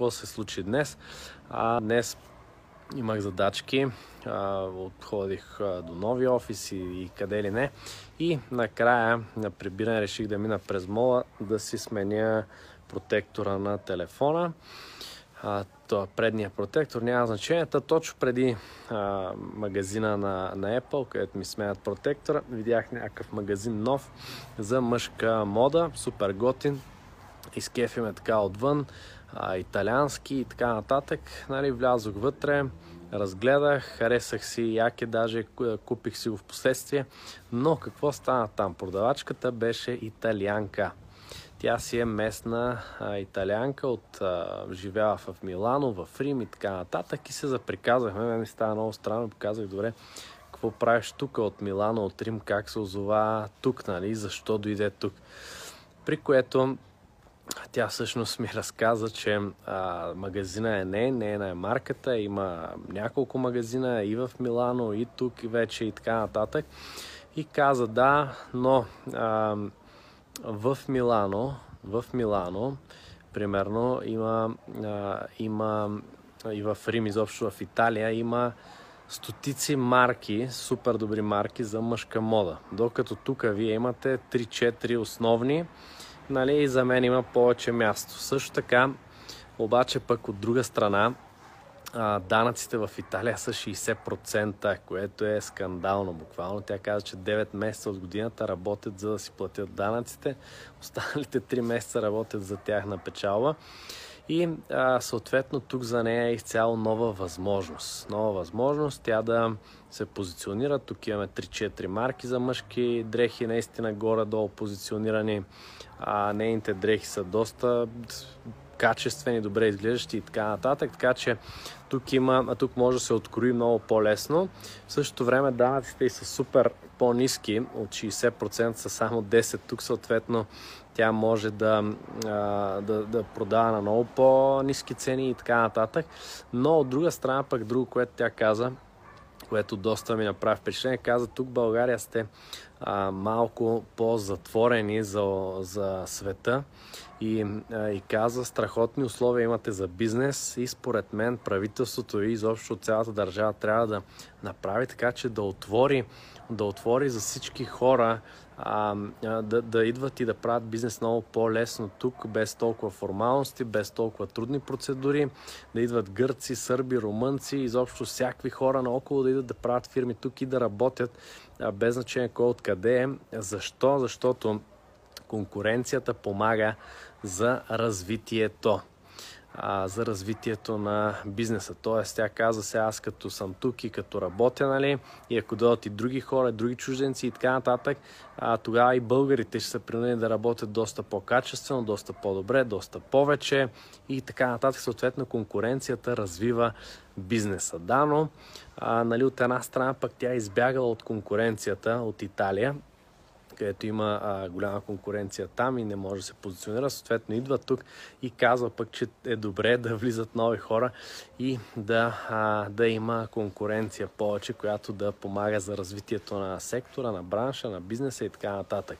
какво се случи днес. А, днес имах задачки, отходих до нови офиси и къде ли не. И накрая на прибиране реших да мина през мола да си сменя протектора на телефона. А, то, предния протектор няма значение. Та точно преди а, магазина на, на Apple, където ми сменят протектора, видях някакъв магазин нов за мъжка мода, супер готин. Изкефиме така отвън, а, италиански и така нататък. Нали, влязох вътре, разгледах, харесах си яке, даже купих си го в последствие. Но какво стана там? Продавачката беше италианка. Тя си е местна а, италианка, от, а, живяла в Милано, в Рим и така нататък и се заприказахме. Мен ми става много странно, показах добре какво правиш тук от Милано, от Рим, как се озова тук, нали, защо дойде тук. При което тя всъщност ми разказа, че а, магазина е не, не е на марката, има няколко магазина и в Милано, и тук, и вече и така нататък. И каза да, но а, в Милано, в Милано, примерно, има, а, има и в Рим, изобщо в Италия, има стотици марки, супер добри марки за мъжка мода. Докато тук вие имате 3-4 основни, нали, и за мен има повече място. Също така, обаче пък от друга страна, данъците в Италия са 60%, което е скандално буквално. Тя каза, че 9 месеца от годината работят за да си платят данъците, останалите 3 месеца работят за тях на печалба. И а, съответно тук за нея е изцяло нова възможност. Нова възможност тя да се позиционира. Тук имаме 3-4 марки за мъжки дрехи, наистина горе-долу позиционирани. А, нейните дрехи са доста качествени, добре изглеждащи и така нататък. Така че тук, има, тук може да се открои много по-лесно. В същото време данъците и са супер по-низки, от 60% са само 10. Тук съответно тя може да, да, да продава на много по-низки цени и така нататък. Но от друга страна пък друго, което тя каза, което доста ми направи впечатление. Каза, тук България сте а, малко по-затворени за, за света. И, а, и каза, страхотни условия имате за бизнес и според мен правителството и изобщо цялата държава трябва да направи така, че да отвори, да отвори за всички хора а, да, да идват и да правят бизнес много по-лесно тук, без толкова формалности, без толкова трудни процедури, да идват гърци, сърби, румънци, изобщо всякакви хора наоколо да идват да правят фирми тук и да работят, без значение кой откъде е. Защо? Защото конкуренцията помага за развитието за развитието на бизнеса. Тоест, тя каза се, аз като съм тук и като работя, нали, и ако дойдат и други хора, други чужденци и така нататък, а, тогава и българите ще са принудени да работят доста по-качествено, доста по-добре, доста повече и така нататък. Съответно, конкуренцията развива бизнеса. Да, но а, нали, от една страна пък тя избягала от конкуренцията от Италия, където има а, голяма конкуренция там и не може да се позиционира, съответно идва тук и казва пък, че е добре да влизат нови хора и да, а, да има конкуренция повече, която да помага за развитието на сектора, на бранша, на бизнеса и така нататък.